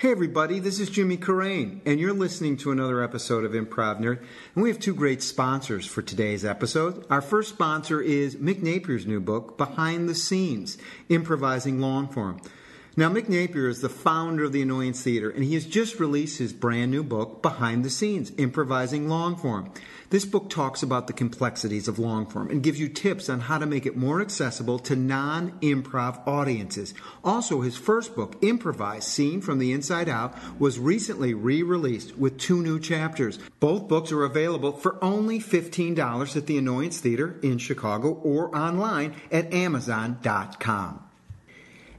Hey everybody, this is Jimmy Carrane, and you're listening to another episode of Improv Nerd. And we have two great sponsors for today's episode. Our first sponsor is Mick Napier's new book, Behind the Scenes Improvising Long Form. Now, Mick Napier is the founder of the Annoyance Theater, and he has just released his brand new book, Behind the Scenes Improvising Long Form. This book talks about the complexities of long form and gives you tips on how to make it more accessible to non improv audiences. Also, his first book, Improvise Scene from the Inside Out, was recently re released with two new chapters. Both books are available for only $15 at the Annoyance Theater in Chicago or online at Amazon.com.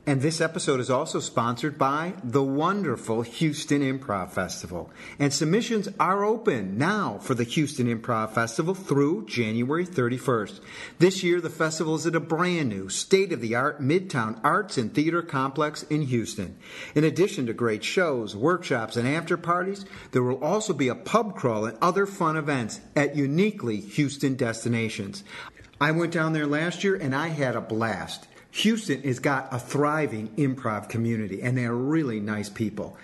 And this episode is also sponsored by the wonderful Houston Improv Festival. And submissions are open now for the Houston Improv Festival through January 31st. This year, the festival is at a brand new, state of the art Midtown Arts and Theater Complex in Houston. In addition to great shows, workshops, and after parties, there will also be a pub crawl and other fun events at uniquely Houston destinations. I went down there last year and I had a blast. Houston has got a thriving improv community, and they're really nice people.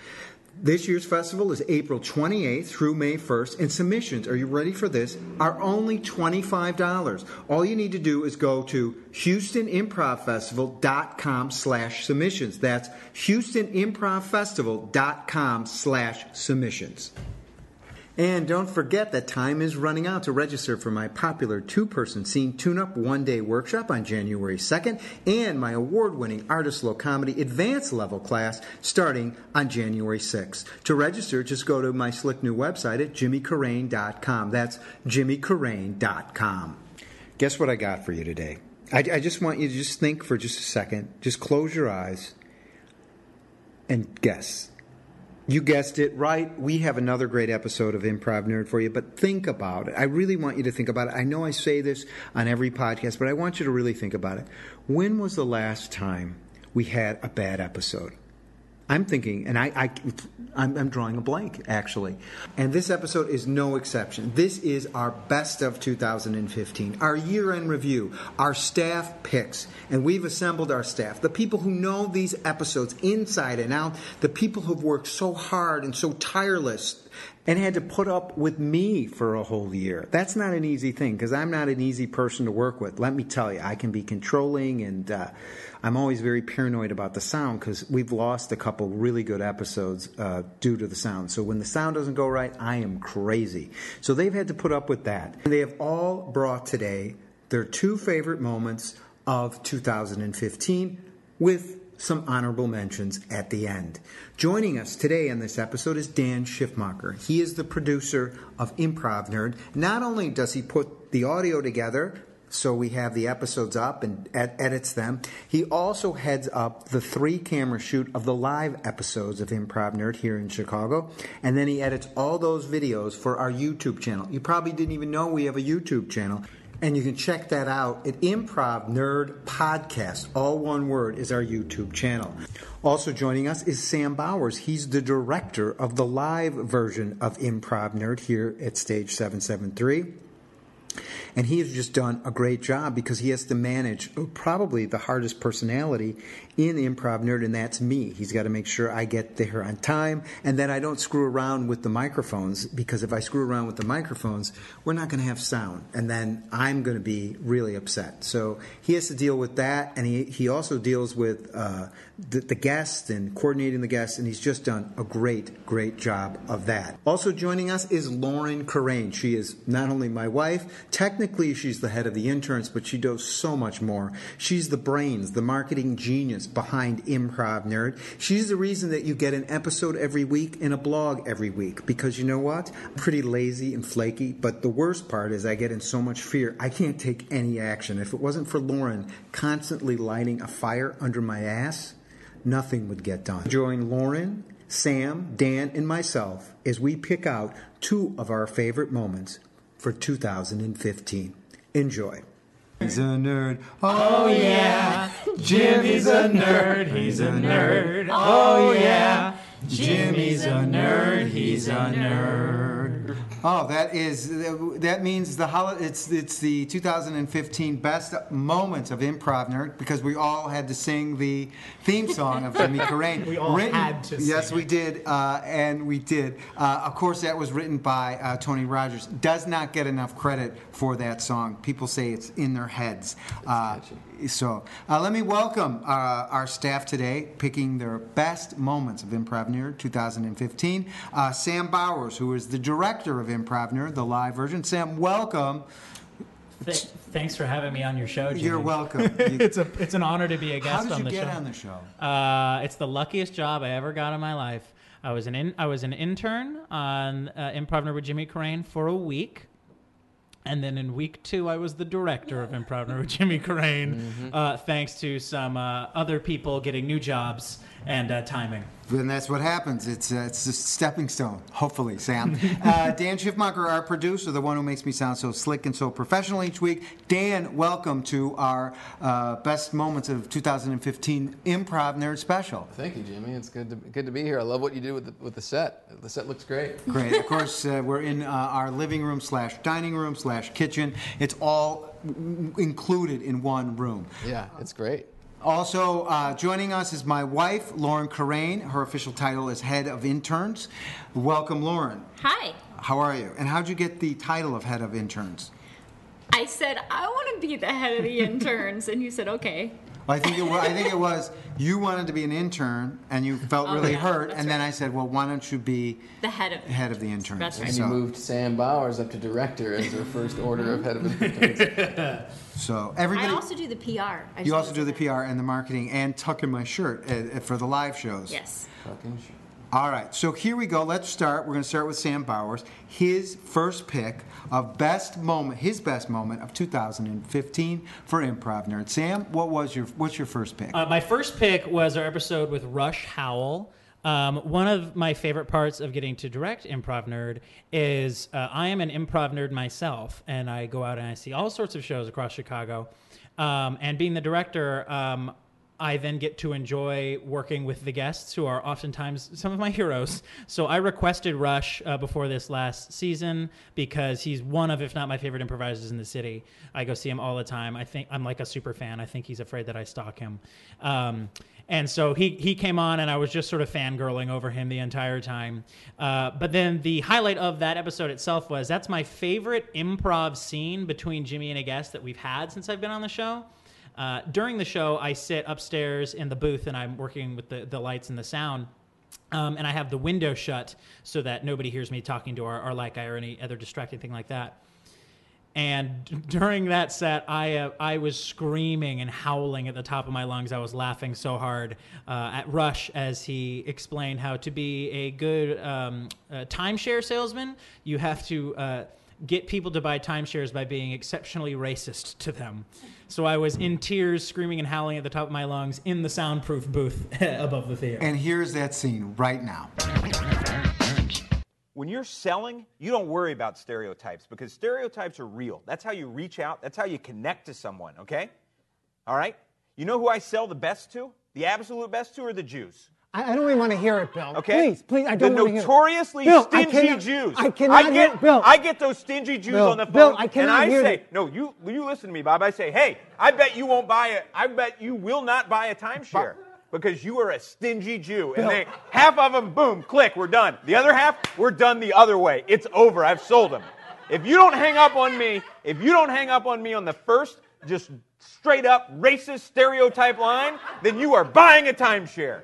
This year's festival is April 28th through May 1st, and submissions, are you ready for this, are only $25. All you need to do is go to houstonimprovfestival.com slash submissions. That's houstonimprovfestival.com slash submissions. And don't forget that time is running out to register for my popular two person scene tune up one day workshop on January 2nd and my award winning Art of Slow Comedy advanced level class starting on January 6th. To register, just go to my slick new website at jimmycarrane.com. That's jimmycarrane.com. Guess what I got for you today? I, I just want you to just think for just a second. Just close your eyes and guess. You guessed it right. We have another great episode of Improv Nerd for you, but think about it. I really want you to think about it. I know I say this on every podcast, but I want you to really think about it. When was the last time we had a bad episode? I'm thinking, and I, I I'm, I'm, drawing a blank actually, and this episode is no exception. This is our best of 2015, our year-end review, our staff picks, and we've assembled our staff, the people who know these episodes inside and out, the people who've worked so hard and so tireless and had to put up with me for a whole year. That's not an easy thing because I'm not an easy person to work with. Let me tell you, I can be controlling and uh, I'm always very paranoid about the sound because we've lost a couple really good episodes uh, due to the sound. So when the sound doesn't go right, I am crazy. So they've had to put up with that. And they have all brought today their two favorite moments of 2015 with some honorable mentions at the end. Joining us today in this episode is Dan Schiffmacher. He is the producer of Improv Nerd. Not only does he put the audio together, so we have the episodes up and ed- edits them. He also heads up the three camera shoot of the live episodes of Improv Nerd here in Chicago. And then he edits all those videos for our YouTube channel. You probably didn't even know we have a YouTube channel. And you can check that out at Improv Nerd Podcast. All one word is our YouTube channel. Also joining us is Sam Bowers. He's the director of the live version of Improv Nerd here at Stage 773. And he has just done a great job because he has to manage probably the hardest personality in the Improv Nerd, and that's me. He's got to make sure I get there on time and that I don't screw around with the microphones because if I screw around with the microphones, we're not going to have sound. And then I'm going to be really upset. So he has to deal with that, and he, he also deals with uh, the, the guests and coordinating the guests, and he's just done a great, great job of that. Also joining us is Lauren Carrane. She is not only my wife, technically she's the head of the interns, but she does so much more. She's the brains, the marketing genius behind Improv Nerd. She's the reason that you get an episode every week and a blog every week because you know what? I'm pretty lazy and flaky, but the worst part is I get in so much fear, I can't take any action. If it wasn't for Lauren constantly lighting a fire under my ass, nothing would get done. Join Lauren, Sam, Dan, and myself as we pick out two of our favorite moments for 2015. Enjoy. He's a nerd. Oh, yeah. Jimmy's a nerd. He's a nerd. Oh, yeah. Jimmy's a nerd, he's a nerd. Oh, that is that means the it's it's the 2015 best moments of improv nerd because we all had to sing the theme song of Jimmy Carrane. We all had to Yes, we did, uh, and we did. Uh, of course, that was written by uh, Tony Rogers. Does not get enough credit for that song. People say it's in their heads. So uh, let me welcome uh, our staff today, picking their best moments of Improv Nerd 2015. Uh, Sam Bowers, who is the director of Improv Nerd, the live version. Sam, welcome. Th- thanks for having me on your show, Jimmy. You're welcome. You- It's a it's an honor to be a guest. how did on you the get show. on the show? Uh, it's the luckiest job I ever got in my life. I was an in, I was an intern on uh, Improv Nerd with Jimmy Carrane for a week. And then in week two, I was the director of Improv Nerd with Jimmy Carrane, uh, thanks to some uh, other people getting new jobs and uh, timing. And that's what happens. It's uh, it's a stepping stone, hopefully, Sam. Uh, Dan Schiffmacher, our producer, the one who makes me sound so slick and so professional each week. Dan, welcome to our uh, best moments of 2015 Improv Nerd Special. Thank you, Jimmy. It's good to good to be here. I love what you do with the, with the set. The set looks great. Great. Of course, uh, we're in uh, our living room slash dining room slash kitchen. It's all included in one room. Yeah, it's great. Also uh, joining us is my wife, Lauren Carrane. Her official title is Head of Interns. Welcome, Lauren. Hi. How are you? And how'd you get the title of head of interns? I said I want to be the head of the interns, and you said okay. I think it was, I think it was you wanted to be an intern and you felt Oh, really yeah, hurt, that's and then right. I said, well, why don't you be The head of head of the interns? That's right. And So, you moved Sam Bowers up to director as their first order of head of the interns. so I everybody. also do the PR. I just you also do say the that. PR and the marketing and tuck in my shirt uh, uh, for the live shows. Yes. Fucking shit. All right, so here we go. Let's start. We're going to start with Sam Bowers. His first pick of best moment, his best moment of 2015 for Improv Nerd. Sam, what was your what's your first pick? Uh, my first pick was our episode with Rush Howell. Um, one of my favorite parts of getting to direct Improv Nerd is uh, I am an improv nerd myself, and I go out and I see all sorts of shows across Chicago. Um, and being the director, um, I then get to enjoy working with the guests who are oftentimes some of my heroes. So I requested Rush uh, before this last season because he's one of, if not my favorite improvisers in the city. I go see him all the time. I think I'm like a super fan. I think he's afraid that I stalk him. Um, and so he, he came on, and I was just sort of fangirling over him the entire time. Uh, but then the highlight of that episode itself was that's my favorite improv scene between Jimmy and a guest that we've had since I've been on the show. Uh, during the show, I sit upstairs in the booth and I'm working with the, the lights and the sound. Um, and I have the window shut so that nobody hears me talking to our, our light guy or any other distracting thing like that. And d- during that set, I uh, I was screaming and howling at the top of my lungs. I was laughing so hard uh, at Rush as he explained how to be a good um, uh, timeshare salesman. You have to uh, get people to buy timeshares by being exceptionally racist to them. So I was in tears, screaming and howling at the top of my lungs in the soundproof booth above the theater. and here's that scene right now. When you're selling, you don't worry about stereotypes because stereotypes are real. That's how you reach out, that's how you connect to someone, okay? All right? You know who I sell the best to? The absolute best to are the Jews. I, I don't even want to hear it, Bill. Okay? Please, please, I don't want to hear it. The notoriously Bill, I stingy cannot- Jews. I cannot I hear get, Bill. I get those stingy Jews Bill, on the phone, Bill, I and cannot I hear say, that. no, you you listen to me, Bob. I say, hey, I bet you won't buy it. I bet you will not buy a timeshare. Because you are a stingy Jew. And they half of them, boom, click, we're done. The other half, we're done the other way. It's over. I've sold them. If you don't hang up on me, if you don't hang up on me on the first just straight up racist stereotype line, then you are buying a timeshare.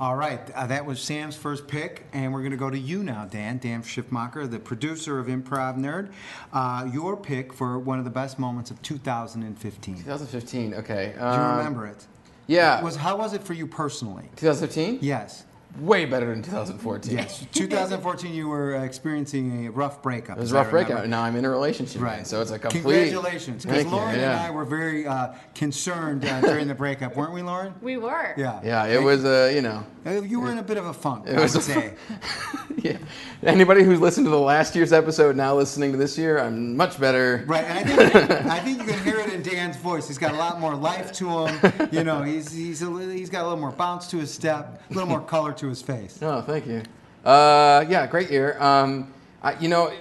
All right, uh, that was Sam's first pick, and we're going to go to you now, Dan. Dan Schiffmacher, the producer of Improv Nerd. Uh, your pick for one of the best moments of 2015. 2015. Okay. Um, Do you um, remember it? Yeah. Was how was it for you personally? 2015? Yes. Way better than 2014. Yes. 2014, you were uh, experiencing a rough breakup. It was a rough breakup, and now I'm in a relationship. Right. So it's a complete. Congratulations, because Thank you, Lauren and. I were very uh, concerned uh, during the breakup, weren't we, Lauren? We were. Yeah. Yeah, it was uh, you know, You were in a bit of a funk, I was would say. yeah. Anybody who's listened to the last year's episode now listening to this year, I'm much better. Right, and I think I think you can hear it in Dan's voice. He's got a lot more life to him. You know, he's he's a, he's got a little more bounce to his step, a little more color to his face. Oh, thank you. Uh, yeah, great year. Um, I, you know,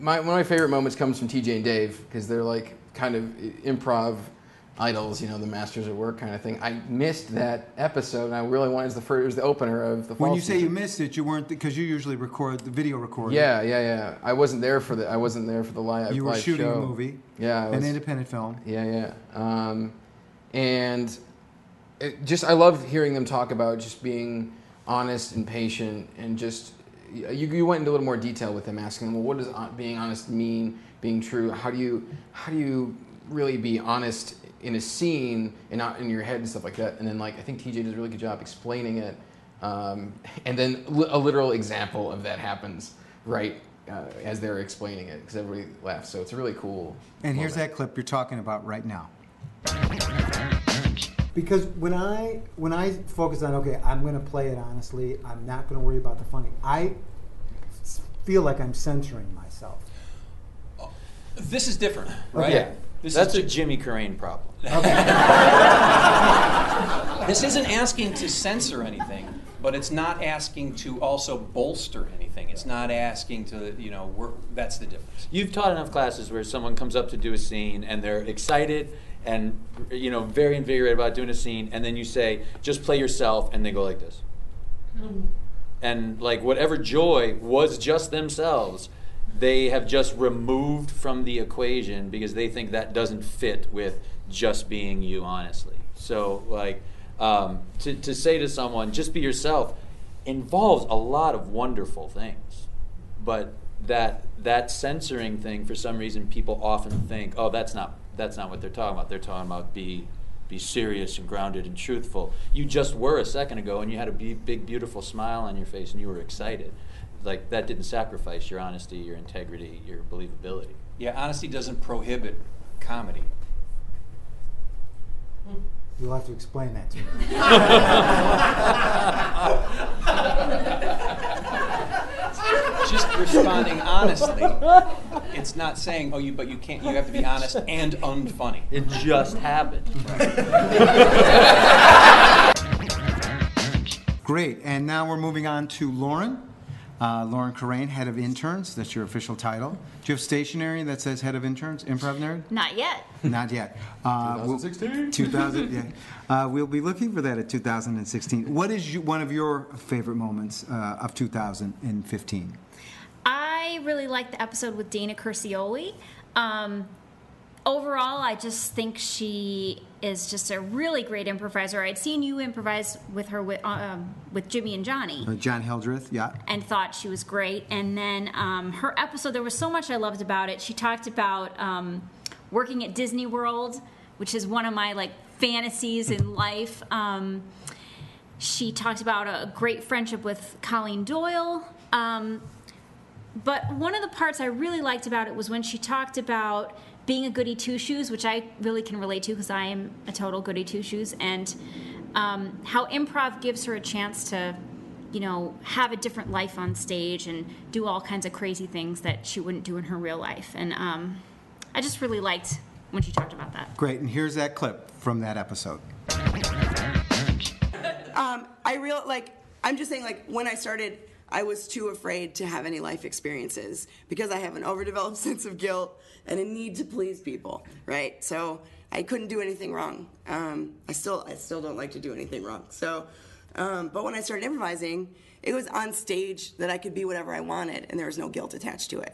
my, one of my favorite moments comes from TJ and Dave because they're like kind of improv idols, you know, the masters of work kind of thing. I missed that episode, and I really wanted the first, it was the opener of the. When fall you say you missed it, you weren't because you usually record the video recording. Yeah, yeah, yeah. I wasn't there for the. I wasn't there for the live. you were live shooting show. a movie, Yeah, I an independent film. Yeah, yeah. Um, and it just I love hearing them talk about just being honest and patient and just you, you went into a little more detail with them asking them well what does being honest mean being true how do you how do you really be honest in a scene and not in your head and stuff like that and then like I think TJ does a really good job explaining it um, and then li- a literal example of that happens right uh, as they're explaining it because everybody laughs so it's a really cool And here's that clip you're talking about right now. Because when I when I focus on okay, I'm going to play it honestly. I'm not going to worry about the funny. I feel like I'm censoring myself. This is different, right? Yeah. This That's is a Jimmy Carrane problem. this isn't asking to censor anything, but it's not asking to also bolster anything. It's not asking to, you know, work. That's the difference. You've taught enough classes where someone comes up to do a scene and they're excited and you know very invigorated about doing a scene, and then you say, "Just play yourself," and they go like this. Hmm. And like whatever joy was just themselves, they have just removed from the equation because they think that doesn't fit with just being you honestly. So like um, to to say to someone, "Just be yourself," involves a lot of wonderful things. But that that censoring thing for some reason people often think oh that's not that's not what they're talking about. They're talking about be be serious and grounded and truthful. You just were a second ago and you had a big beautiful smile on your face and you were excited like that didn't sacrifice your honesty your integrity your believability Yeah, honesty doesn't prohibit comedy. Hmm. You'll have to explain that to me. Just responding honestly. It's not saying, oh, you, but you can't. You have to be honest and unfunny. it just happened Great. And now we're moving on to Lauren. Uh, Lauren Carrane, head of interns. That's your official title. Do you have stationery that says head of interns? Improv nerd? Not yet. Not yet. Uh, we'll- 2016. 2000, yeah. Uh, we'll be looking for that at 2016. What is you, one of your favorite moments uh, of 2015? I really liked the episode with Dana Quercioli. Um, overall, I just think she is just a really great improviser. I'd seen you improvise with her with, um, with Jimmy and Johnny. Uh, John Hildreth, yeah. and thought she was great. And then um, her episode, there was so much I loved about it. She talked about um, working at Disney World, which is one of my like fantasies in life. Um, she talked about a great friendship with Colleen Doyle. Um, but one of the parts I really liked about it was when she talked about being a goody two shoes, which I really can relate to because I am a total goody two shoes, and um, how improv gives her a chance to, you know, have a different life on stage and do all kinds of crazy things that she wouldn't do in her real life. And um, I just really liked when she talked about that. Great. And here's that clip from that episode. Um, I real like I'm just saying like when I started, I was too afraid to have any life experiences because I have an overdeveloped sense of guilt and a need to please people, right? So I couldn't do anything wrong. Um, I still I still don't like to do anything wrong. So, um, but when I started improvising, it was on stage that I could be whatever I wanted and there was no guilt attached to it.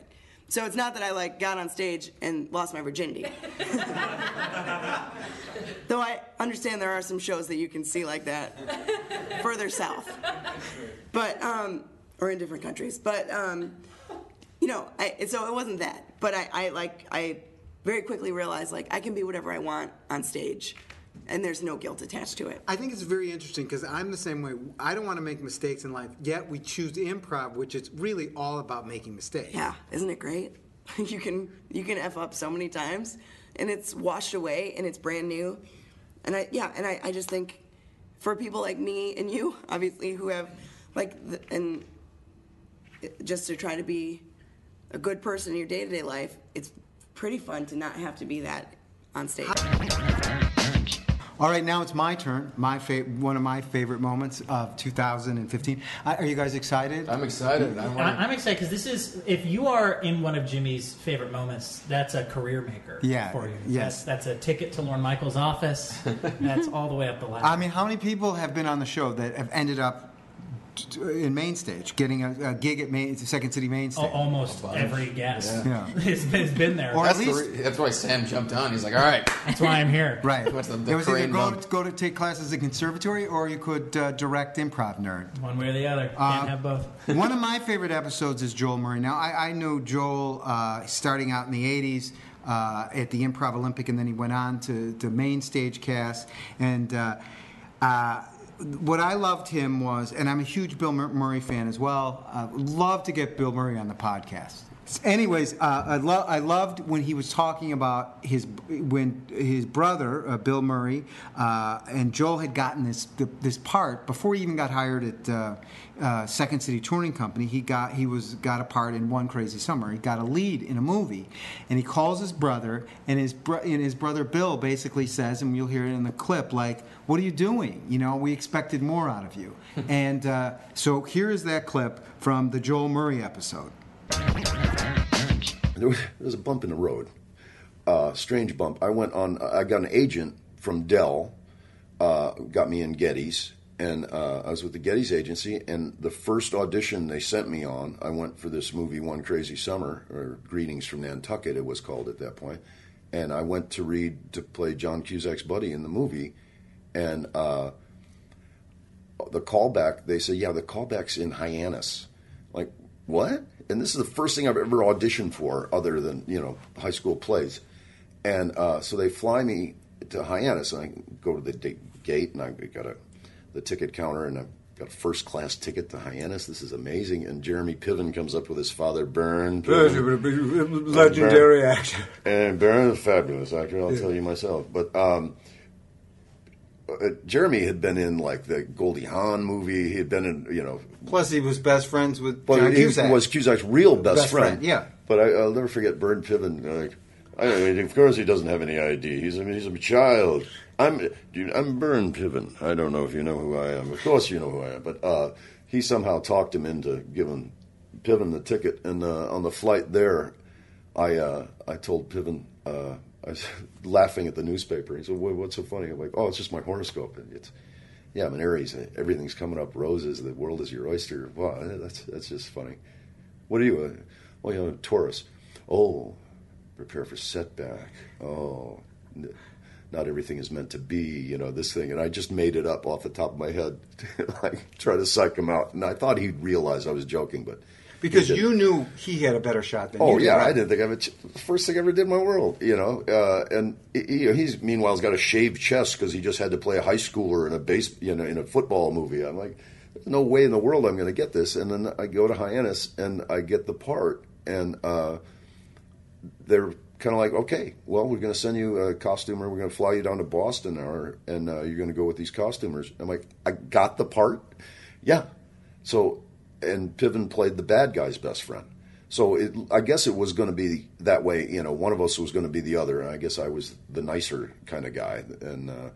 So it's not that I like got on stage and lost my virginity. Though I understand there are some shows that you can see like that further south, but um, or in different countries. But um, you know, I, so it wasn't that. But I, I like I very quickly realized like I can be whatever I want on stage, and there's no guilt attached to it. I think it's very interesting because I'm the same way. I don't want to make mistakes in life, yet we choose improv, which is really all about making mistakes. Yeah, isn't it great? you can you can f up so many times, and it's washed away and it's brand new. And I yeah, and I, I just think for people like me and you, obviously, who have like the, and just to try to be a good person in your day to day life, it's pretty fun to not have to be that on stage. All right, now it's my turn. My fa- one of my favorite moments of 2015. Uh, are you guys excited? I'm excited. I I, want. I'm excited because this is if you are in one of Jimmy's favorite moments, that's a career maker Yeah, for you. yes. That's, that's a ticket to Lorne Michaels' office. that's all the way up the ladder. I mean, how many people have been on the show that have ended up t- t- in main stage, getting a, a gig at main, Second City main Al- stage? almost every guest Yeah. has, been, has been there. Or that's, at the least- re- that's why Sam jumped on. He's like, all right. that's why I'm here. Right. What's the- the it was either crane go, bump? go to take classes at conservatory or you could uh, direct improv nerd. One way or the other. Can't Uh, have both. One of my favorite episodes is Joel Murray. Now, I, I knew Joel uh, starting out in the 80s uh, at the Improv Olympic, and then he went on to, to main stage cast. And uh, uh, what I loved him was, and I'm a huge Bill Murray fan as well, uh, love to get Bill Murray on the podcast. Anyways, uh, I, lo- I loved when he was talking about his when his brother uh, Bill Murray uh, and Joel had gotten this this part before he even got hired at uh, uh, Second City Touring Company. He got he was got a part in One Crazy Summer. He got a lead in a movie, and he calls his brother, and his bro- and his brother Bill basically says, and you'll hear it in the clip, like, "What are you doing? You know, we expected more out of you." and uh, so here is that clip from the Joel Murray episode. There was, a bump in the road, uh, strange bump. I went on. I got an agent from Dell, uh, got me in Geddes, and uh, I was with the Geddes agency. And the first audition they sent me on, I went for this movie, One Crazy Summer, or Greetings from Nantucket, it was called at that point. And I went to read to play John Cusack's buddy in the movie, and uh, the callback. They say, yeah, the callback's in Hyannis. Like what? And this is the first thing I've ever auditioned for, other than you know high school plays. And uh, so they fly me to Hyannis, and I go to the d- gate, and I got a the ticket counter, and I've got a first class ticket to Hyannis. This is amazing. And Jeremy Piven comes up with his father, Byrne. Piven. Legendary actor. And Byrne is a fabulous actor, I'll tell you myself. But um, uh, Jeremy had been in like the Goldie Hawn movie. He had been in, you know, Plus, he was best friends with but John he was Cusack's real best, Best friend, yeah. But I, I'll never forget Byrne Piven. Like, I mean, of course, he doesn't have any ID. He's a, he's a child. I'm I'm Byrne Piven. I don't know if you know who I am. Of course, you know who I am. But uh, he somehow talked him into giving Piven the ticket. And uh, on the flight there, I uh, I told Piven. I was laughing at the newspaper. He said, "What's so funny?" I'm like, "Oh, it's just my horoscope. And It's yeah, I'm an Aries. Everything's coming up roses. The world is your oyster. Wow, that's that's just funny. What are you? Uh, well, you know, Taurus. Oh, prepare for setback. Oh, n- not everything is meant to be. You know this thing, and I just made it up off the top of my head, like try to psych him out. And I thought he'd realize I was joking, but because you knew he had a better shot than you. Oh did, yeah, right? I didn't think it. The first thing I ever did in my world, you know. Uh, and he, he's meanwhile has got a shaved chest because he just had to play a high schooler in a base, you know, in a football movie. I'm like, there's no way in the world I'm going to get this. And then I go to Hyannis and I get the part, and uh, they're kind of like, okay, well, we're going to send you a costumer. We're going to fly you down to Boston, or and uh, you're going to go with these costumers. I'm like, I got the part. Yeah. So, and Piven played the bad guy's best friend. So it, I guess it was going to be that way. You know, one of us was going to be the other, and I guess I was the nicer kind of guy, and uh,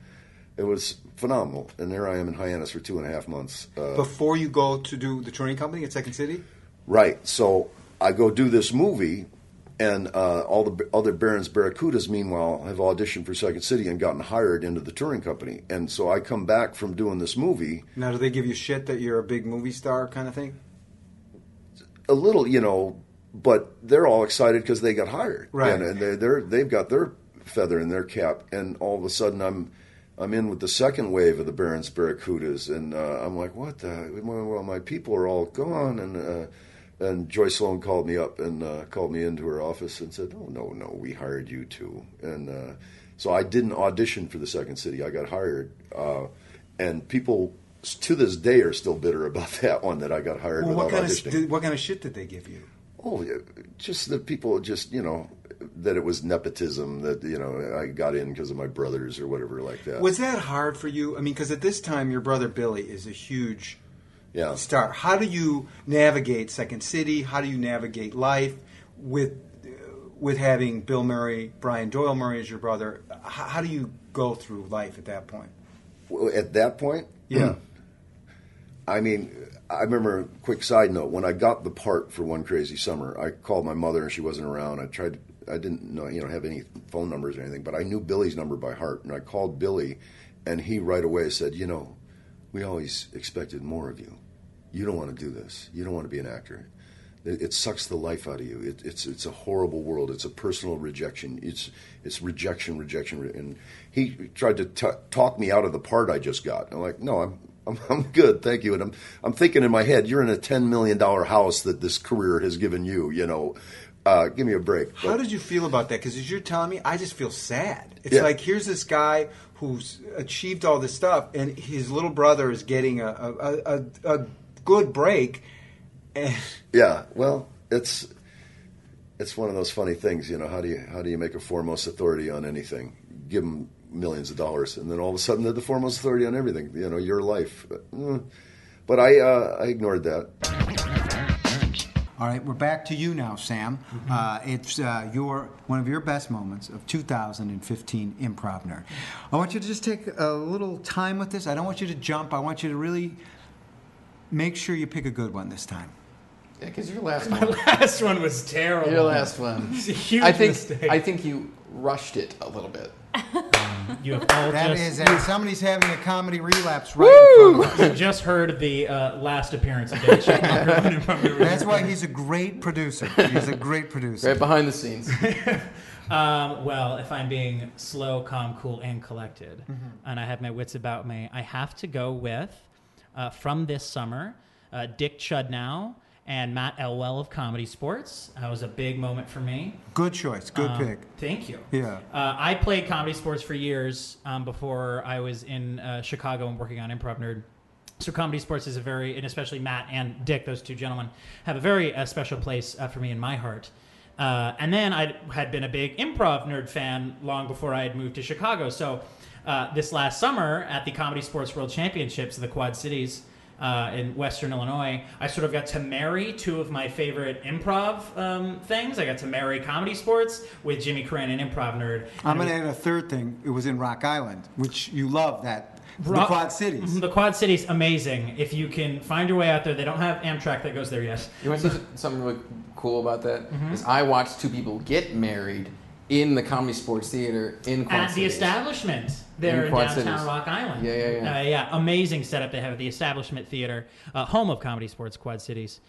it was phenomenal. And there I am in Hyannis for two and a half months. Uh, Before you go to do the touring company at Second City, Right. So I go do this movie, and uh, all the other Barons Barracudas, meanwhile, have auditioned for Second City and gotten hired into the touring company. And so I come back from doing this movie, now do they give you shit that you're a big movie star kind of thing? a little, you know, but they're all excited because they got hired, Right. And, and they're, they're they've got their feather in their cap, and all of a sudden I'm. I'm in with the second wave of the Barons Barracudas, and uh, I'm like, "What the? Well, my people are all gone." And uh, and Joyce Sloane called me up and uh, called me into her office and said, "Oh no, no, we hired you too." And uh, so I didn't audition for the Second City. I got hired, uh, and people to this day are still bitter about that one that I got hired Well, what without kind auditioning. of did, what kind of shit did they give you? Oh, just the people just you know that it was nepotism that you know I got in because of my brothers or whatever like that. Was that hard for you? I mean, because at this time your brother Billy is a huge yeah. star. How do you navigate Second City? How do you navigate life with with having Bill Murray, Brian Doyle Murray as your brother? How, how do you go through life at that point? Well, At that point, Yeah. Hmm. I mean, I remember. Quick side note: when I got the part for One Crazy Summer, I called my mother and she wasn't around. I tried. I didn't know, you know, have any phone numbers or anything, but I knew Billy's number by heart, and I called Billy, and he right away said, "You know, we always expected more of you. You don't want to do this. You don't want to be an actor. It, it sucks the life out of you. It, it's it's a horrible world. It's a personal rejection. It's it's rejection, rejection, re- and he tried to t- talk me out of the part I just got. I'm like, no, I'm. I'm, I'm good, thank you. And I'm, I'm thinking in my head, you're in a ten million dollar house that this career has given you. You know, uh, give me a break. How did you feel about that? Because as you're telling me, I just feel sad. It's Yeah. like here's this guy who's achieved all this stuff, and his little brother is getting a a, a, a good break. Yeah, well, it's it's one of those funny things, you know. How do you how do you make a foremost authority on anything? Give them millions of dollars, and then all of a sudden they're the foremost authority on everything. You know, your life. Mm. But I uh, I ignored that. All right, we're back to you now, Sam. Uh, it's uh, your one of your best moments of 2015 Improv Nerd. I want you to just take a little time with this. I don't want you to jump. I want you to really make sure you pick a good one this time. Yeah, because your last one. Last one was terrible. Your last one. It's a huge I think mistake. I think you rushed it a little bit. You have all That just, is, and somebody's having a comedy relapse right in front of us. you just heard the uh, last appearance of Dave Shatner. That's why he's a great producer. He's a great producer. Right behind the scenes. Um, well, if I'm being slow, calm, cool, and collected, Mm-hmm. and I have my wits about me, I have to go with uh, from this summer, uh, Dick Chudnow and Matt Elwell of Comedy Sports. That was a big moment for me. Good choice. Good Um, pick. Thank you. Yeah. Uh, I played comedy sports for years um, before I was in uh, Chicago and working on Improv Nerd. So comedy sports is a very, and especially Matt and Dick, those two gentlemen, have a very uh, special place uh, for me in my heart. Uh, and then I had been a big improv nerd fan long before I had moved to Chicago. So uh, this last summer at the Comedy Sports World Championships, the Quad Cities uh, in Western Illinois, I sort of got to marry two of my favorite improv um, things. I got to marry comedy sports with Jimmy Carrane and Improv Nerd. I'm going to add a third thing. It was in Rock Island, which you love that. the Quad Cities. The Quad Cities, amazing. If you can find your way out there, they don't have Amtrak that goes there yet. You want to see something really cool about that? Mm-hmm. Is I watched two people get married in the Comedy Sports Theater in Quad Cities. At the establishment there In in, downtown Cities. Rock Island. Yeah, yeah, yeah. Uh, yeah, amazing setup they have at the Establishment Theater, uh, home of Comedy Sports Quad Cities.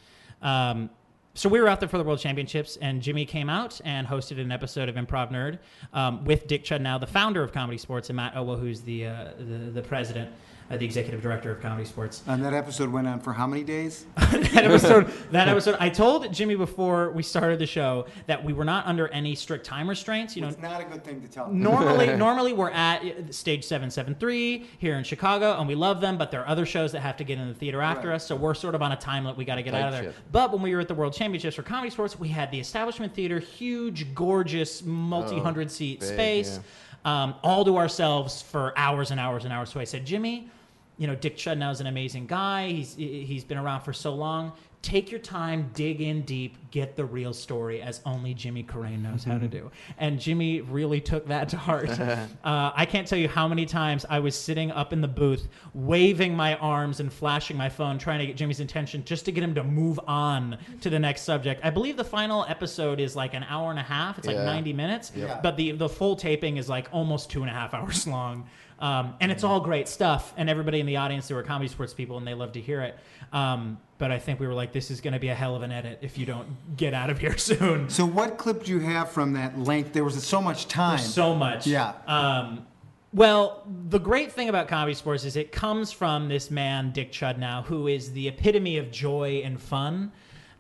Um, so we were out there for the World Championships, and Jimmy came out and hosted an episode of Improv Nerd um, with Dick Chudnow, the founder of Comedy Sports, and Matt Elwell, who's the, uh, the the president, uh, the executive director of Comedy Sports. And that episode went on for how many days? that episode that episode i told jimmy before we started the show that we were not under any strict time restraints you know It's not a good thing to tell. normally normally we're at uh, stage 773 here in chicago and we love them but there are other shows that have to get in the theater after Right. us so we're sort of on a time limit we got to get Tight out of there ship. but when we were at the world championships for comedy sports we had the establishment theater huge gorgeous multi-hundred seat big, space um, all to ourselves for hours and hours and hours so i said jimmy you know, Dick Chudnow is an amazing guy. He's he's been around for so long. Take your time, dig in deep, get the real story, as only Jimmy Carrane knows how to do. And Jimmy really took that to heart. uh, I can't tell you how many times I was sitting up in the booth, waving my arms and flashing my phone, trying to get Jimmy's attention, just to get him to move on to the next subject. I believe the final episode is like an hour and a half. It's like ninety minutes, Yeah. but the the full taping is like almost two and a half hours long. Um, and it's all great stuff, and everybody in the audience, there were comedy sports people, and they love to hear it. Um, but I think we were like, this is going to be a hell of an edit if you don't get out of here soon. So, what clip do you have from that length? There was so much time. So much. Yeah. Um, well, the great thing about comedy sports is it comes from this man, Dick Chudnow, who is the epitome of joy and fun.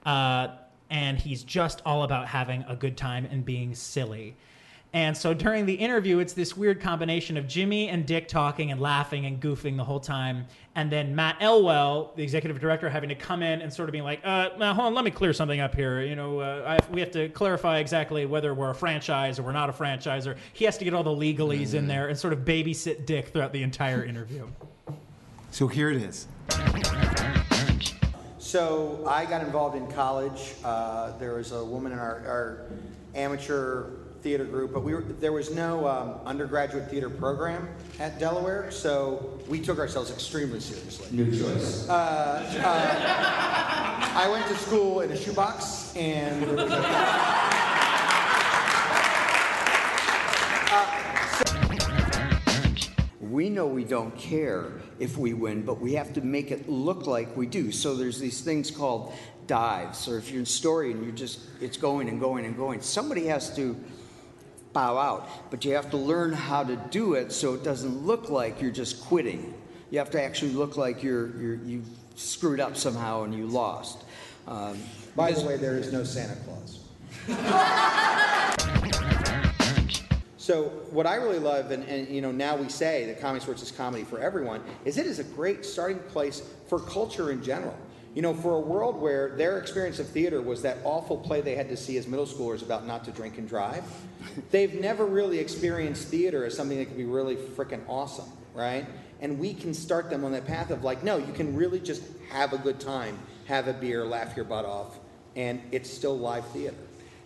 Uh, and he's just all about having a good time and being silly. And so during the interview, it's this weird combination of Jimmy and Dick talking and laughing and goofing the whole time. And then Matt Elwell, the executive director, having to come in and sort of being like, uh, now, hold on, let me clear something up here. You know, uh, I, we have to clarify exactly whether we're a franchise or we're not a franchise. Or he has to get all the legalese in there and sort of babysit Dick throughout the entire interview. So here it is. So I got involved in college. Uh, there was a woman in our, our amateur theater group, but we were, there was no um, undergraduate theater program at Delaware, so we took ourselves extremely seriously. New choice. Uh, uh, I went to school in a shoebox, and there was a- We know we don't care if we win, but we have to make it look like we do. So there's these things called dives, or if you're in story and you're just, it's going and going and going, somebody has to bow out. But you have to learn how to do it so it doesn't look like you're just quitting. You have to actually look like you're, you're, you've screwed up somehow and you lost. Um, By the way, there is no Santa Claus. So what I really love, and, and you know, now we say that Comedy Sports is comedy for everyone, is it is a great starting place for culture in general. You know, for a world where their experience of theater was that awful play they had to see as middle schoolers about not to drink and drive, they've never really experienced theater as something that can be really freaking awesome, right? And we can start them on that path of like, no, you can really just have a good time, have a beer, laugh your butt off, and it's still live theater.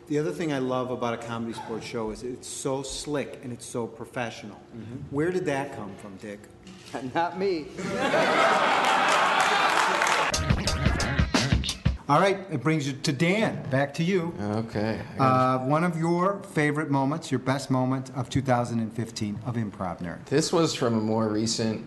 The other thing I love about a comedy sports show is it's so slick and it's so professional. Mm-hmm. Where did that come from, Dick? not me. All right, it brings you to Dan. Back to you. Okay. Uh, one of your favorite moments, your best moment of 2015 of Improv Nerd. This was from a more recent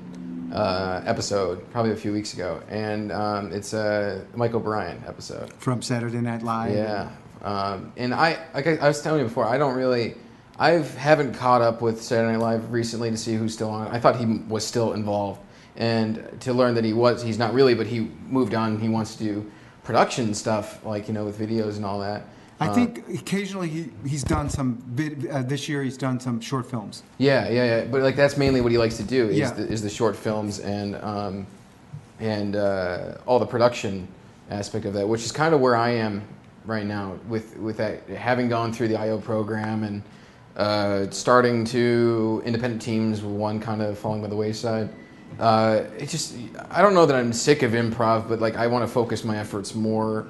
uh, episode, probably a few weeks ago, and um, it's a Mike O'Brien episode. From Saturday Night Live. Yeah, um, and I, like I, I was telling you before, I don't really, I haven't caught up with Saturday Night Live recently to see who's still on. I thought he was still involved, and to learn that he was, he's not really, but he moved on. He wants to do production stuff, like you know, with videos and all that. I Uh, think occasionally he, he's done some, vid, uh, this year he's done some short films. Yeah, yeah, yeah. But like that's mainly what he likes to do is, Yeah. the, is the short films and um, and uh, all the production aspect of that, which is kind of where I am right now with with that having gone through the IO program and uh, starting to independent teams, one kind of falling by the wayside. Uh, it just I don't know that I'm sick of improv, but like I want to focus my efforts more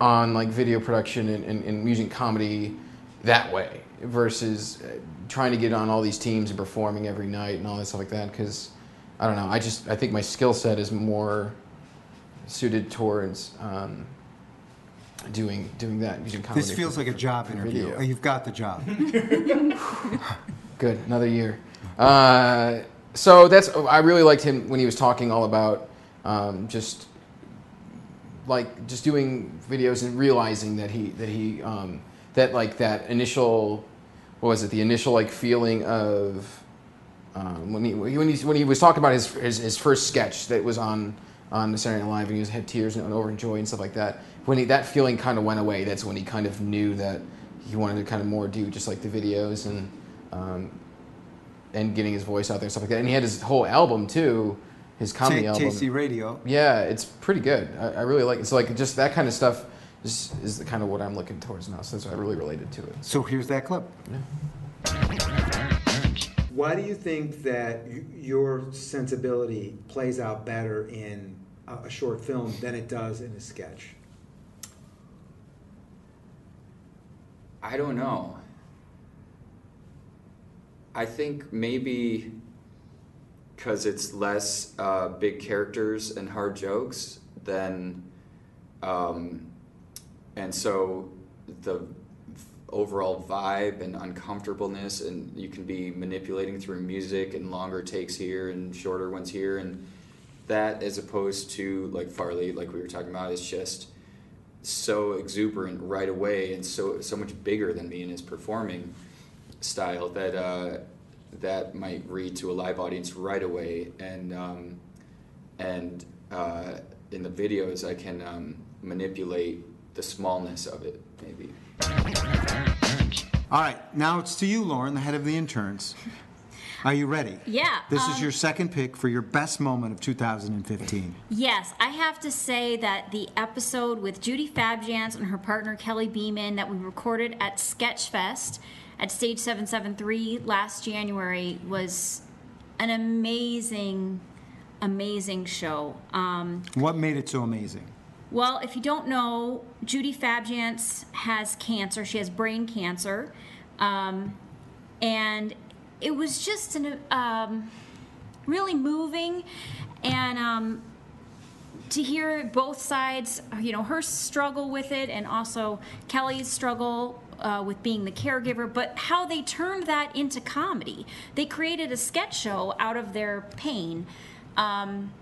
on like video production and, and, and using comedy that way versus uh, trying to get on all these teams and performing every night and all that stuff like that because i don't know i just i think my skill set is more suited towards um, doing doing that using comedy This feels for- like a job interview. Oh, You've got the job. Good, another year. Uh, so that's I really liked him when he was talking all about um, just like just doing videos and realizing that he that he um, that like that initial what was it the initial like feeling of um, when he when he when he was talking about his his, his first sketch that was on on the Saturday Night Live and he was had tears and over joy and stuff like that. When he that feeling kind of went away that's when he kind of knew that he wanted to kind of more do just like the videos and um, and getting his voice out there and stuff like that and he had his whole album too his comedy T- album TC Radio. yeah, it's pretty good. I, I really like it. So like just that kind of stuff is, is the kind of what I'm looking towards now. So that's I really related to it. So here's that clip. Why do you think that y- your sensibility plays out better in a, a short film than it does in a sketch? I don't know. I think maybe because it's less uh, big characters and hard jokes than, um, and so the overall vibe and uncomfortableness, and you can be manipulating through music and longer takes here and shorter ones here, and that as opposed to like Farley, like we were talking about, is just so exuberant right away and so so much bigger than me in his performing style that uh, that might read to a live audience right away and um, and uh, in the videos I can um, manipulate the smallness of it maybe. All right, now it's to you, Lauren, the head of the interns. Are you ready? Yeah, This is um, your second pick for your best moment of 2015. Yes, I have to say that the episode with Judy Fabjans and her partner Kelly Beeman that we recorded at Sketchfest at Stage 773 last January was an amazing, amazing show. Um, What made it so amazing? well, if you don't know, Judy Fabjans has cancer. She has brain cancer. Um, and it was just an, um, really moving. And um, to hear both sides, you know, her struggle with it and also Kelly's struggle uh, with being the caregiver, but how they turned that into comedy. They created a sketch show out of their pain. Um,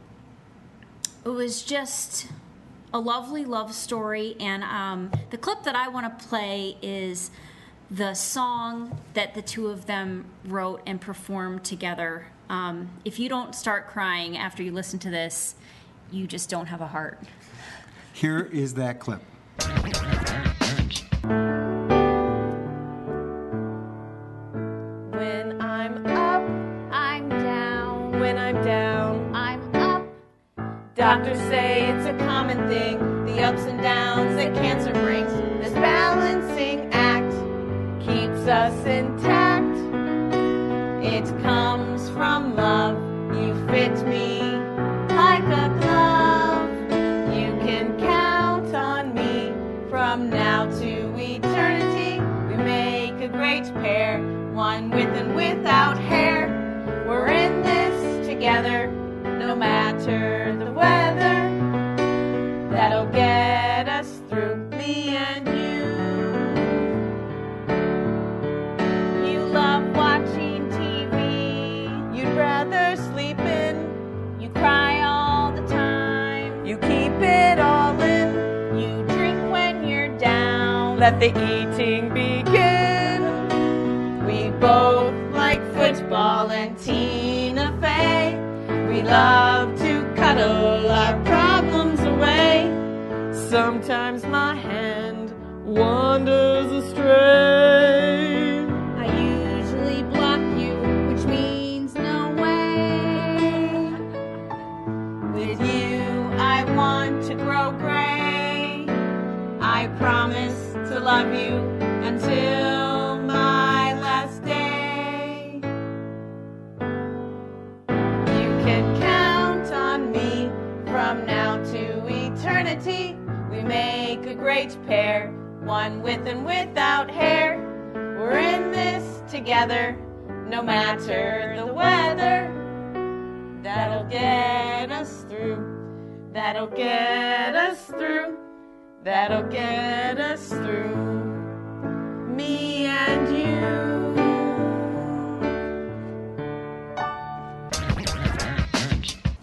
it was just a lovely love story, and um, the clip that I want to play is the song that the two of them wrote and performed together. Um, if you don't start crying after you listen to this, you just don't have a heart. Here is that clip. I'm down, I'm up. Doctors say it's a common thing, the ups and downs that cancer brings. This balancing act keeps us intact. It comes from love. Together, no matter the weather. That'll get us through me and you. You love watching TV. You'd rather sleep in. You cry all the time. You keep it all in. You drink when you're down. Let the eating begin. We both like football and. We love to cuddle our problems away. Sometimes my hand wanders astray. I usually block you, which means no way. With you, I want to grow gray. I promise to love you until make a great pair, one with and without hair. We're in this together, no matter the weather. That'll get us through. That'll get us through. That'll get us through. Me and you.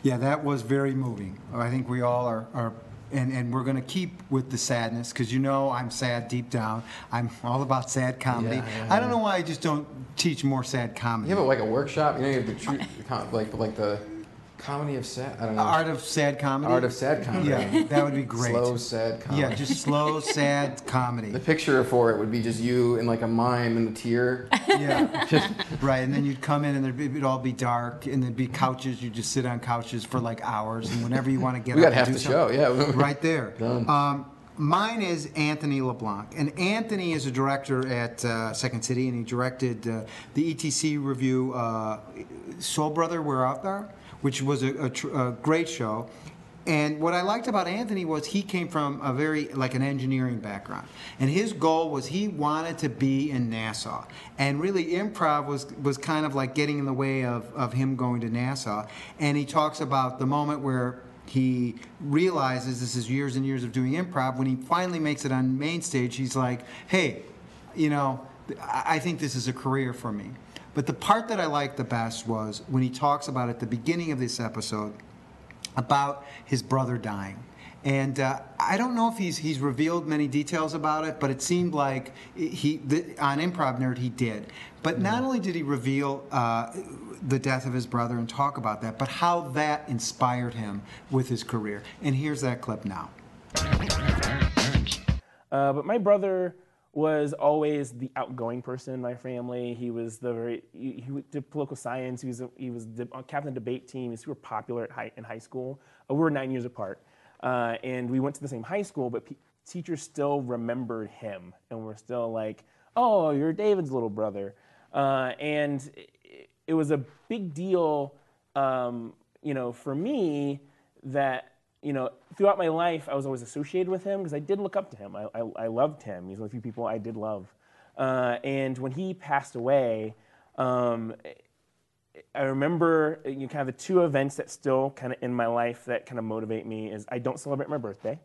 Yeah, that was very moving. I think we all are, are and, and we're going to keep with the sadness because you know I'm sad deep down. I'm all about sad comedy. Yeah, yeah, I don't know why I just don't teach more sad comedy. You have a, like a workshop. You know, you have the like like the comedy of sad. I don't know. Art of sad comedy. Art of sad comedy. Yeah, that would be great. Slow sad comedy. Yeah, just slow sad comedy. The picture for it would be just you and like a mime and a tear. Yeah, right. And then you'd come in and there'd be, it'd all be dark, and there'd be couches. You'd just sit on couches for like hours, and whenever you want to get We got and half do the show, yeah. right there. Done. Um, mine is Anthony LeBlanc, and Anthony is a director at uh, Second City, and he directed uh, the ETC review uh, Soul Brother, We're Out There, which was a, a, a great show. And what I liked about Anthony was he came from a very like an engineering background, and his goal was he wanted to be in NASA, and really improv was was kind of like getting in the way of of him going to NASA. And he talks about the moment where he realizes this is years and years of doing improv. When he finally makes it on main stage, he's like, "Hey, you know, I I think this is a career for me." But the part that I liked the best was when he talks about at the beginning of this episode about his brother dying. And uh, I don't know if he's he's revealed many details about it, but it seemed like he the, on Improv Nerd he did. But not only did he reveal uh, the death of his brother and talk about that, but how that inspired him with his career. And here's that clip now. Uh, but my brother was always the outgoing person in my family. He was the very he, he did political science. He was a, he was the, captain of the debate team. He was super popular at high, in high school. Uh, we were nine years apart, uh, and we went to the same high school. But pe- teachers still remembered him, and were still like, "Oh, you're David's little brother," uh, and it, it was a big deal, um, you know, for me that you know, throughout my life, I was always associated with him because I did look up to him. I, I, I loved him. He's one of the few people I did love. Uh, and when he passed away, um, I remember you know, kind of the two events that still kind of in my life that kind of motivate me is I don't celebrate my birthday,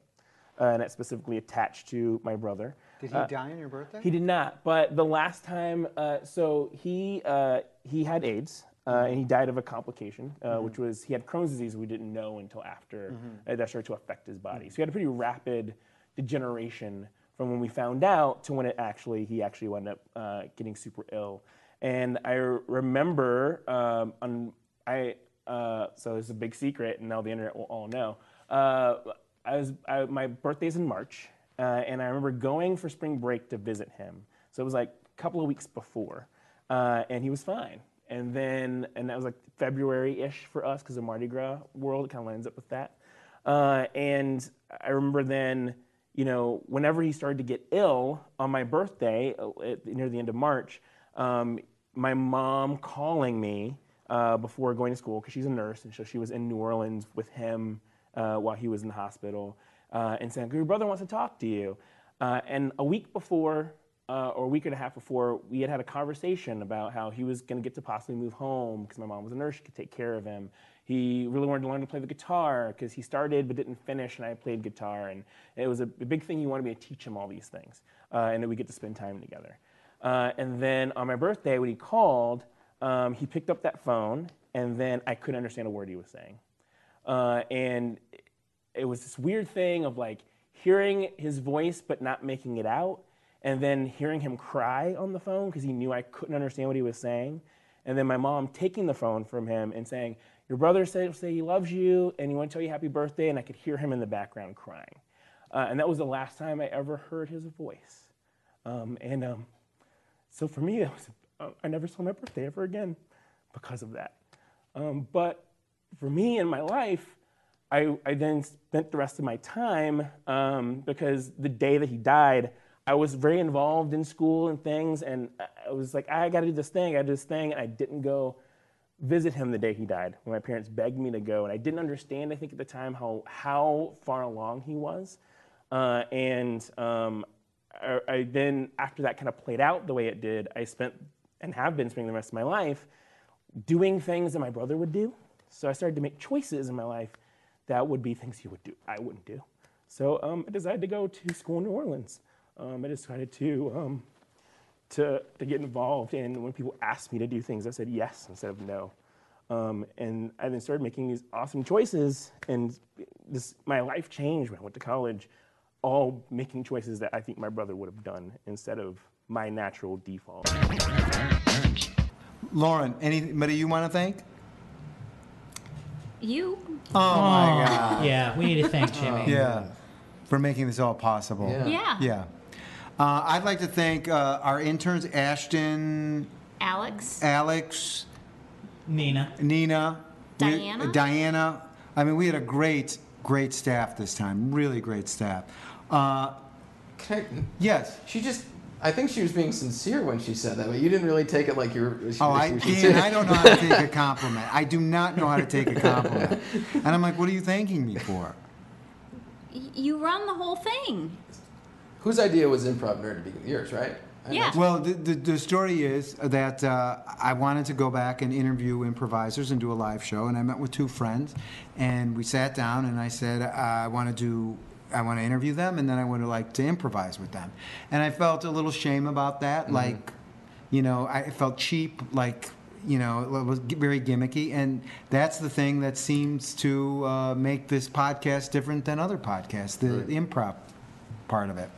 uh, and that's specifically attached to my brother. Did he Uh, die on your birthday? he did not. But the last time, uh, so he uh, he had AIDS. Uh, and he died of a complication, uh, Mhm. which was he had Crohn's disease. We didn't know until after Mhm. uh, that started to affect his body. So he had a pretty rapid degeneration from when we found out to when it actually he actually wound up uh, getting super ill. And I remember um, on I uh, so it's a big secret, and now the internet will all know. Uh, I was I, my birthday's in March, uh, and I remember going for spring break to visit him. So it was like a couple of weeks before, uh, and he was fine. And then, and that was like February-ish for us because the Mardi Gras world kind of lines up with that. Uh, and I remember then, you know, whenever he started to get ill on my birthday, uh, at, near the end of March, um, my mom calling me uh, before going to school because she's a nurse, and so she was in New Orleans with him uh, while he was in the hospital, uh, and saying, "Your brother wants to talk to you." Uh, and a week before, uh, or a week and a half before, we had had a conversation about how he was going to get to possibly move home because my mom was a nurse; she could take care of him. He really wanted to learn to play the guitar because he started but didn't finish, and I played guitar, and it was a, big thing. He wanted me to teach him all these things, uh, and that we get to spend time together. Uh, and then on my birthday, when he called, um, he picked up that phone, and then I couldn't understand a word he was saying. Uh, and it was this weird thing of like hearing his voice but not making it out, and then hearing him cry on the phone because he knew I couldn't understand what he was saying. And then my mom taking the phone from him and saying, Your brother said say he loves you and he want to tell you happy birthday, and I could hear him in the background crying. Uh, and that was the last time I ever heard his voice. Um, and um, so for me, was, uh, I never saw my birthday ever again because of that. Um, but for me in my life, I, I then spent the rest of my time um, because the day that he died, I was very involved in school and things, and I- was like, I got to do this thing, I got to do this thing, and I didn't go visit him the day he died when my parents begged me to go, and I didn't understand, I think at the time, how how far along he was, uh, and um, I, I then after that kind of played out the way it did, I spent and have been spending the rest of my life doing things that my brother would do. So I started to make choices in my life that would be things he would do, I wouldn't do. So um, I decided to go to school in New Orleans. Um, I decided to, um, to, to get involved. And when people asked me to do things, I said yes instead of no. Um, and I then started making these awesome choices. And this, my life changed when I went to college, all making choices that I think my brother would have done instead of my natural default. Lauren, anybody you want to thank? You. Oh, my God. yeah, we need to thank Jimmy. Yeah, for making this all possible. Yeah. Yeah. Yeah. Uh, I'd like to thank uh, our interns, Ashton, Alex. Alex, Nina, Nina, we- Diana? Diana. I mean, we had a great, great staff this time. Really great staff. Uh, yes. She just. I think she was being sincere when she said that, but you didn't really take it like you were. She, Oh, I, she was Dan, sincere. I don't know how to take a compliment. I do not know how to take a compliment. And I'm like, what are you thanking me for? Y- You run the whole thing. Whose idea was improv nerd to begin? Yours, right? I Yeah. Well, the, the, the story is that uh, I wanted to go back and interview improvisers and do a live show, and I met with two friends, and we sat down, and I said, uh, I want to do. I want to interview them, and then I would like to improvise with them, and I felt a little shame about that. Mhm. Like, you know, I felt cheap. Like, you know, it was very gimmicky, and that's the thing that seems to uh, make this podcast different than other podcasts. The, the improv part of it.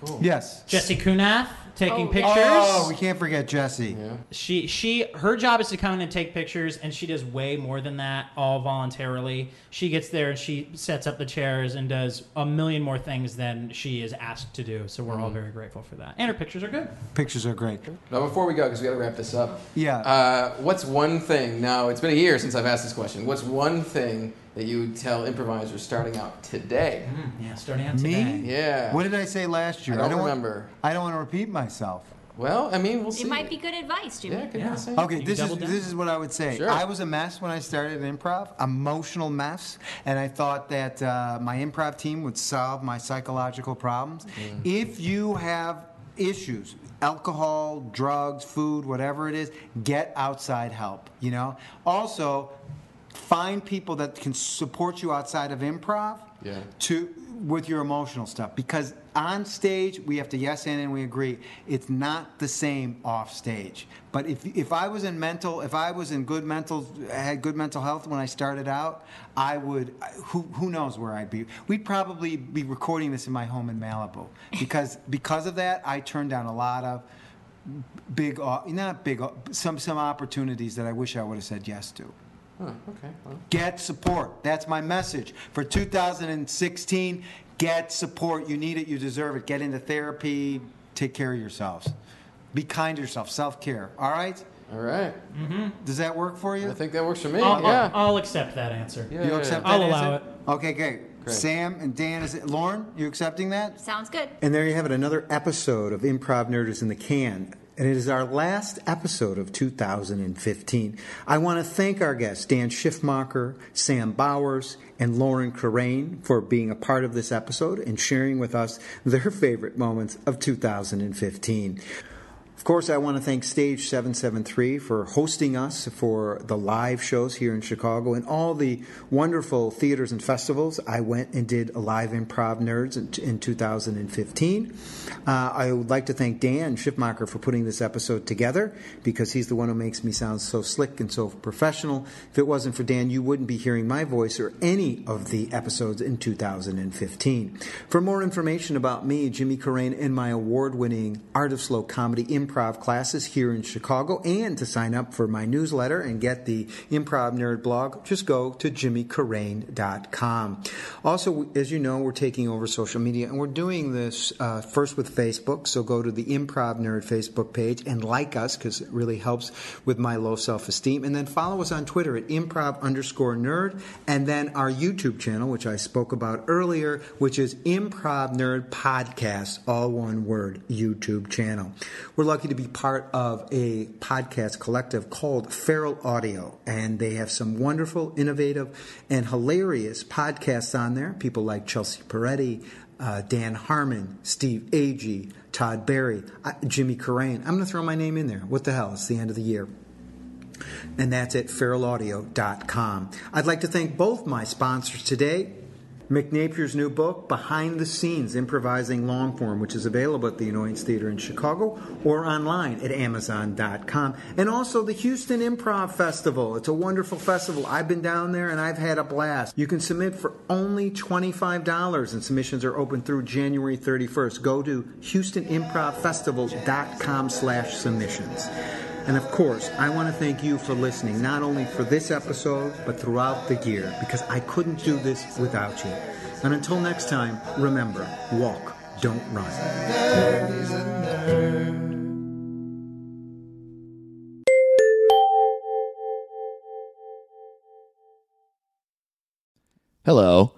Cool. Yes. Jesse Kunath taking Oh, pictures. Oh, we can't forget Jesse. She she her job is to come in and take pictures, and she does way more than that, all voluntarily. She gets there and she sets up the chairs and does a million more things than she is asked to do. So we're all very grateful for that. And her pictures are good. Pictures are great. Now, before we go, because we got to wrap this up. Yeah. Uh, what's one thing? Now, it's been a year since I've asked this question. What's one thing that you would tell improvisers starting out today? Yeah, starting out Me? today. Yeah. What did I say last year? I don't want- remember. I don't want to repeat myself. Well, I mean, we'll see. It might be good advice, Jimmy. Yeah, it could be. Okay, You this is down? this is what I would say. Sure. I was a mess when I started improv, emotional mess, and I thought that uh, my improv team would solve my psychological problems. Mm. If you have issues, alcohol, drugs, food, whatever it is, get outside help. You know. Also, find people that can support you outside of improv Yeah. to with your emotional stuff. Because on stage we have to yes and and we agree. It's not the same off stage. But if if i was in mental if i was in good mental had good mental health when i started out i would who who knows where i'd be. We'd probably be recording this in my home in malibu. Because because of that i turned down a lot of big o- not big o- some some opportunities that i wish i would have said yes to Huh, okay. Well, Get support. That's my message. For 2016, get support. You need it, you deserve it. Get into therapy, take care of yourselves. Be kind to yourself, self care. All right? all right. Mm-hmm. Does that work for you? I think that works for me. I'll, yeah. I'll, I'll accept that answer. Yeah, you yeah, accept yeah. that I'll allow answer? it. Okay, great. Great. Sam and Dan, is it Lauren? You accepting that? Sounds good. And there you have it, another episode of Improv Nerders in the Can. And it is our last episode of 2015. I want to thank our guests, Dan Schiffmacher, Sam Bowers, and Lauren Carrane for being a part of this episode and sharing with us their favorite moments of 2015. Of course, I want to thank Stage 773 for hosting us for the live shows here in Chicago and all the wonderful theaters and festivals. I went and did a live improv nerds in, in 2015. Uh, I would like to thank Dan Schiffmacher for putting this episode together because he's the one who makes me sound so slick and so professional. If it wasn't for Dan, you wouldn't be hearing my voice or any of the episodes in 2015. For more information about me, Jimmy Carrane, and my award winning Art of Slow Comedy improv classes here in Chicago, and to sign up for my newsletter and get the Improv Nerd blog, just go to jimmycarrane.com. Also, as you know, we're taking over social media, and we're doing this uh, first with Facebook. So go to the Improv Nerd Facebook page and like us because it really helps with my low self esteem. And then follow us on Twitter at improv underscore nerd, and then our YouTube channel, which I spoke about earlier, which is Improv Nerd Podcast, all one word, YouTube channel. We're lucky to be part of a podcast collective called Feral Audio, and they have some wonderful, innovative, and hilarious podcasts on there. People like Chelsea Peretti, uh, Dan Harmon, Steve Agee, Todd Barry, uh, Jimmy Carrane. I'm going to throw my name in there. What the hell? It's the end of the year and that's at feralaudio.com. I'd like to thank both my sponsors today. Mick Napier's new book, Behind the Scenes Improvising Longform, which is available at the Annoyance Theater in Chicago or online at Amazon.com. And also the Houston Improv Festival. It's a wonderful festival. I've been down there and I've had a blast. You can submit for only $25 and submissions are open through January 31st. Go to HoustonImprovFestival.com slash submissions. And of course, I want to thank you for listening, not only for this episode, but throughout the year, because I couldn't do this without you. And until next time, remember walk, don't run. Hello,